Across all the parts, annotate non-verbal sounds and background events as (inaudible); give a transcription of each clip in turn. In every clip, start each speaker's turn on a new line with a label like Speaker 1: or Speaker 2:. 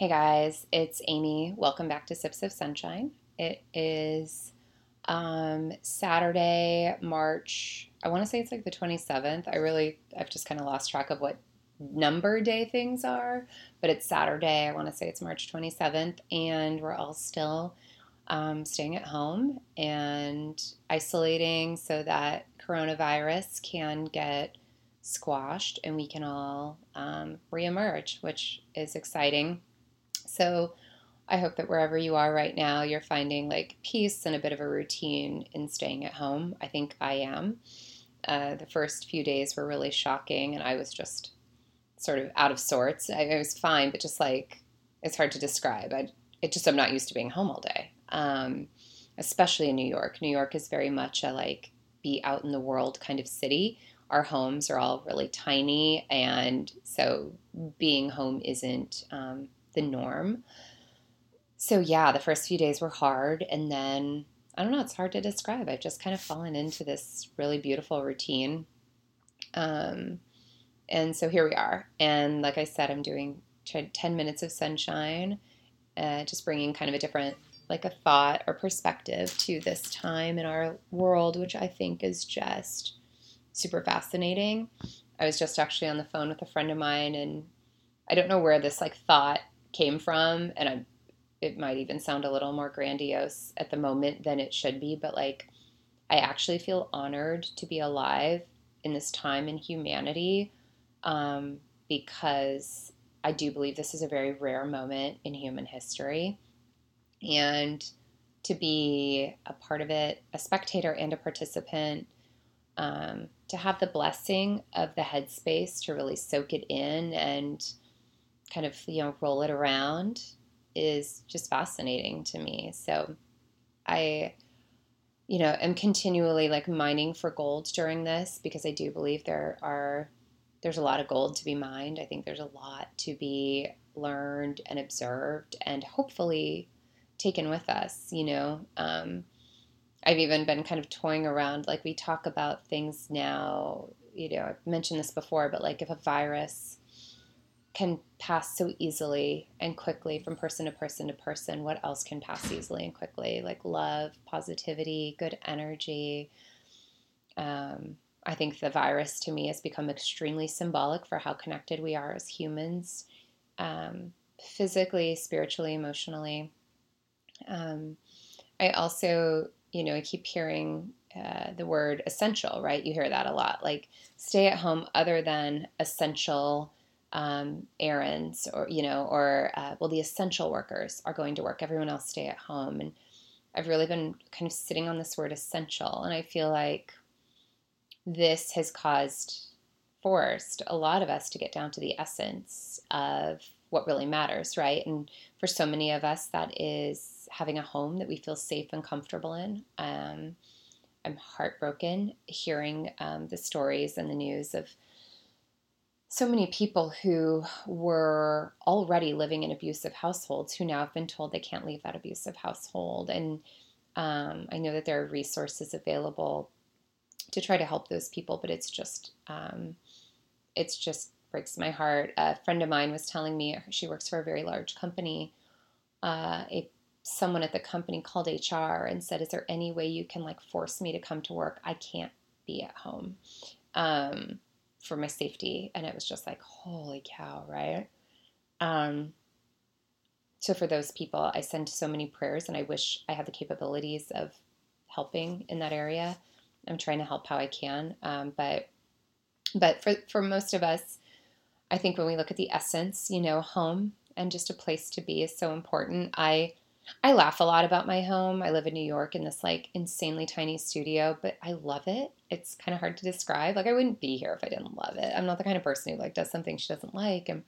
Speaker 1: Hey guys, it's Amy. Welcome back to Sips of Sunshine. It is um, Saturday, March. I want to say it's like the 27th. I really, I've just kind of lost track of what number day things are, but it's Saturday. I want to say it's March 27th, and we're all still um, staying at home and isolating so that coronavirus can get squashed and we can all um, reemerge, which is exciting. So I hope that wherever you are right now, you're finding like peace and a bit of a routine in staying at home. I think I am. Uh, the first few days were really shocking, and I was just sort of out of sorts. I, I was fine, but just like it's hard to describe. I it just I'm not used to being home all day, um, especially in New York. New York is very much a like be out in the world kind of city. Our homes are all really tiny, and so being home isn't um, the norm. So, yeah, the first few days were hard. And then, I don't know, it's hard to describe. I've just kind of fallen into this really beautiful routine. Um, and so here we are. And like I said, I'm doing 10 minutes of sunshine, uh, just bringing kind of a different, like a thought or perspective to this time in our world, which I think is just super fascinating. I was just actually on the phone with a friend of mine, and I don't know where this like thought came from, and I, it might even sound a little more grandiose at the moment than it should be, but like, I actually feel honored to be alive in this time in humanity um, because I do believe this is a very rare moment in human history. And to be a part of it, a spectator and a participant, um, to have the blessing of the headspace to really soak it in and kind of you know roll it around is just fascinating to me. So I you know am continually like mining for gold during this because I do believe there are there's a lot of gold to be mined. I think there's a lot to be learned and observed and hopefully taken with us, you know. Um, I've even been kind of toying around like we talk about things now, you know, I've mentioned this before, but like if a virus can pass so easily and quickly from person to person to person. What else can pass easily and quickly? Like love, positivity, good energy. Um, I think the virus to me has become extremely symbolic for how connected we are as humans, um, physically, spiritually, emotionally. Um, I also, you know, I keep hearing uh, the word essential, right? You hear that a lot, like stay at home other than essential um, errands or you know or uh, well the essential workers are going to work. Everyone else stay at home. And i've really been kind of sitting on this word essential and i feel like this has caused forced a lot of us to get down to the essence of what really matters right? And for so many of us that is having a home that we feel safe and comfortable in. Um, i'm heartbroken hearing um, the stories and the news of so many people who were already living in abusive households who now have been told they can't leave that abusive household. And um, I know that there are resources available to try to help those people, but it's just, um, it's just breaks my heart. A friend of mine was telling me she works for a very large company. Uh, a someone at the company called HR and said, "Is there any way you can like force me to come to work? I can't be at home." Um, for my safety. And it was just like, holy cow, right? Um, so for those people, I send so many prayers and I wish I had the capabilities of helping in that area. I'm trying to help how I can. Um, but but for, for most of us, I think when we look at the essence, you know, home and just a place to be is so important. I I laugh a lot about my home. I live in New York in this like insanely tiny studio, but I love it. It's kind of hard to describe. Like I wouldn't be here if I didn't love it. I'm not the kind of person who like does something she doesn't like. And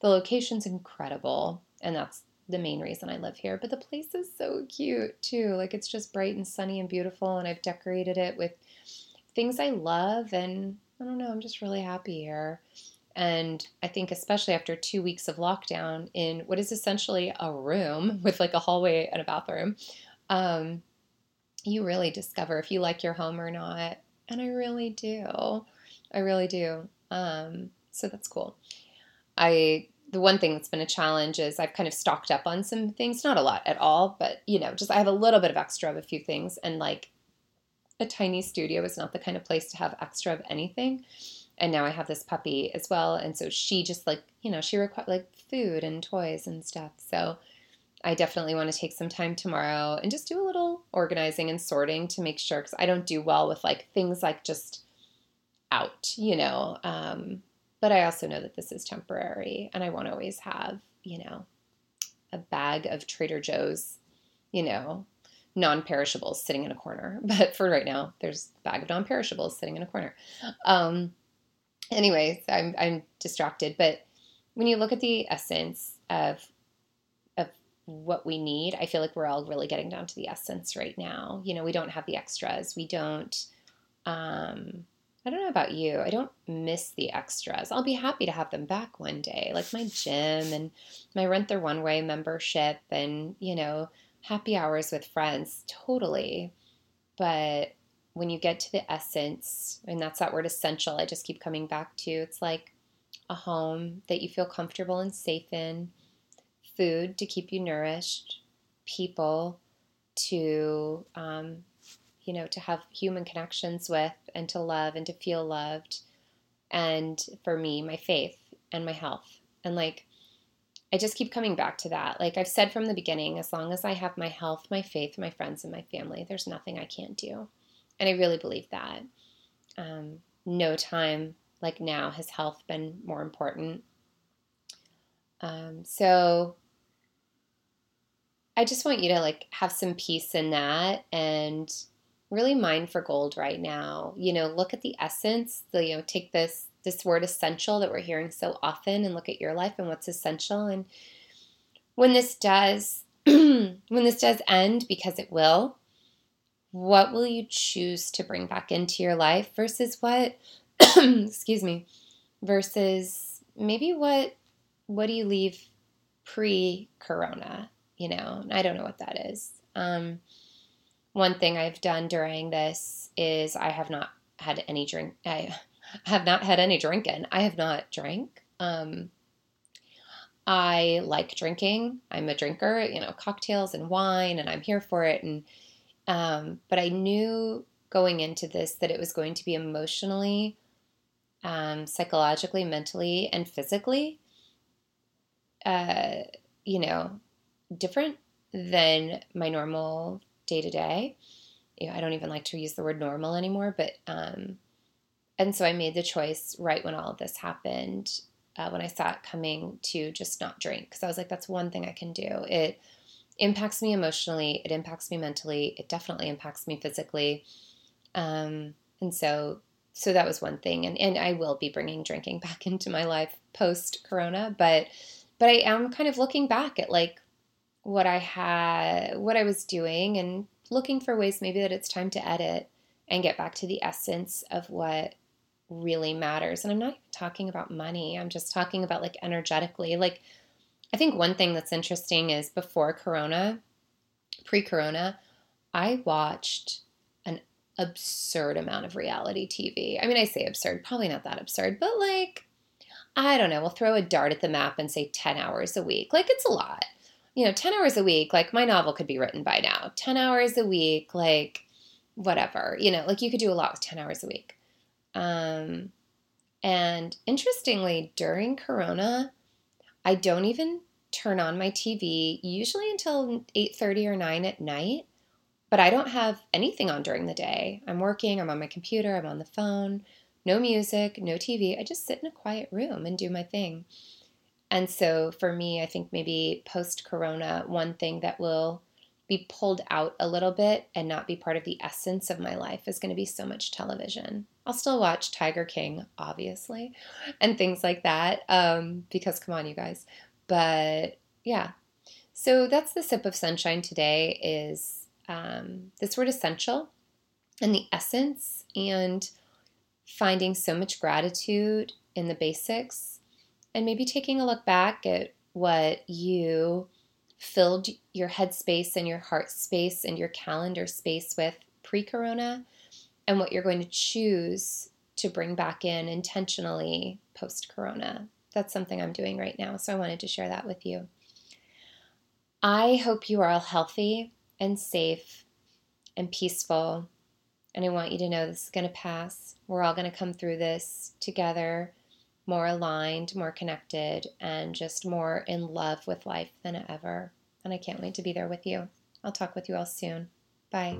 Speaker 1: the location's incredible, and that's the main reason I live here. But the place is so cute too. Like it's just bright and sunny and beautiful, and I've decorated it with things I love, and I don't know. I'm just really happy here. And I think, especially after two weeks of lockdown in what is essentially a room (laughs) with like a hallway and a bathroom, um, you really discover if you like your home or not. And I really do. I really do. Um, so that's cool. I the one thing that's been a challenge is I've kind of stocked up on some things, not a lot at all, but you know, just I have a little bit of extra of a few things and like a tiny studio is not the kind of place to have extra of anything. And now I have this puppy as well, and so she just like, you know, she requires like food and toys and stuff. So I definitely want to take some time tomorrow and just do a little organizing and sorting to make sure cuz I don't do well with like things like just out, you know. Um, but I also know that this is temporary and I won't always have, you know, a bag of Trader Joe's, you know, non perishables sitting in a corner. (laughs) But for right now, there's a bag of non perishables sitting in a corner. Um, anyways, I'm, I'm distracted. But when you look at the essence of, of what we need, I feel like we're all really getting down to the essence right now. You know, we don't have the extras. We don't, um, I don't know about you. I don't miss the extras. I'll be happy to have them back one day, like my gym and my Rent the Runway membership and, you know, happy hours with friends. Totally. But when you get to the essence, and that's that word essential, I just keep coming back to, it's like a home that you feel comfortable and safe in, food to keep you nourished, people to um, you know, to have human connections with and to love and to feel loved. And for me, my faith and my health. And like, I just keep coming back to that. Like I've said from the beginning, as long as I have my health, my faith, my friends, and my family, there's nothing I can't do. And I really believe that. Um, no time like now has health been more important. Um, so I just want you to like have some peace in that and really mine for gold right now. You know, look at the essence, the, you know, take this this word essential that we're hearing so often and look at your life and what's essential and when this does (clears throat) when this does end because it will, what will you choose to bring back into your life versus what (clears throat) excuse me, versus maybe what what do you leave pre-corona, you know? I don't know what that is. Um one thing I've done during this is I have not had any drink. I (laughs) have not had any drinking. I have not drank. Um, I like drinking. I'm a drinker, you know, cocktails and wine, and I'm here for it. And um, but I knew going into this that it was going to be emotionally, um, psychologically, mentally, and physically, uh, you know, different than my normal day to day. I don't even like to use the word normal anymore, but um, and so I made the choice right when all of this happened, uh, when I saw it coming, to just not drink because I was like, that's one thing I can do. It impacts me emotionally, it impacts me mentally, it definitely impacts me physically, um, and so so that was one thing, and and I will be bringing drinking (laughs) back into my life post Corona, but but I am kind of looking back at like what I had, what I was doing, and looking for ways maybe that it's time to edit and get back to the essence of what really matters. And I'm not talking about money, I'm just talking about like energetically. Like, I think one thing that's interesting is before Corona, pre Corona, I watched an absurd amount of reality TV. I mean, I say absurd, probably not that absurd, but like, I don't know, we'll throw a dart at the map and say 10 hours a week. Like, it's a lot you know, 10 hours a week, like my novel could be written by now. 10 hours a week, like whatever, you know, like you could do a lot with 10 hours a week. Um, and interestingly, during Corona, I don't even turn on my TV usually until 8:30 or 9 at night, but I don't have anything on during the day. I'm working, I'm on my computer, I'm on the phone, no music, no TV. I just sit in a quiet room and do my thing. And so for me, I think maybe post corona, one thing that will be pulled out a little bit and not be part of the essence of my life is going to be so much television. I'll still watch Tiger King, obviously, and things like that, um, because come on, you guys. But yeah, so that's the sip of sunshine today. Is um, this word essential and the essence and finding so much gratitude in the basics and maybe taking a look back at what you filled your headspace and your heart space and your calendar space with pre corona and what you're going to choose to bring back in intentionally post corona. that's something I'm doing right now. So I wanted to share that with you. I hope you are all healthy and safe and peaceful. And I want you to know this is going to pass. We're all going to come through this together, more aligned, more connected, and just more in love with life than ever. And I can't wait to be there with you. I'll talk with you all soon. Bye.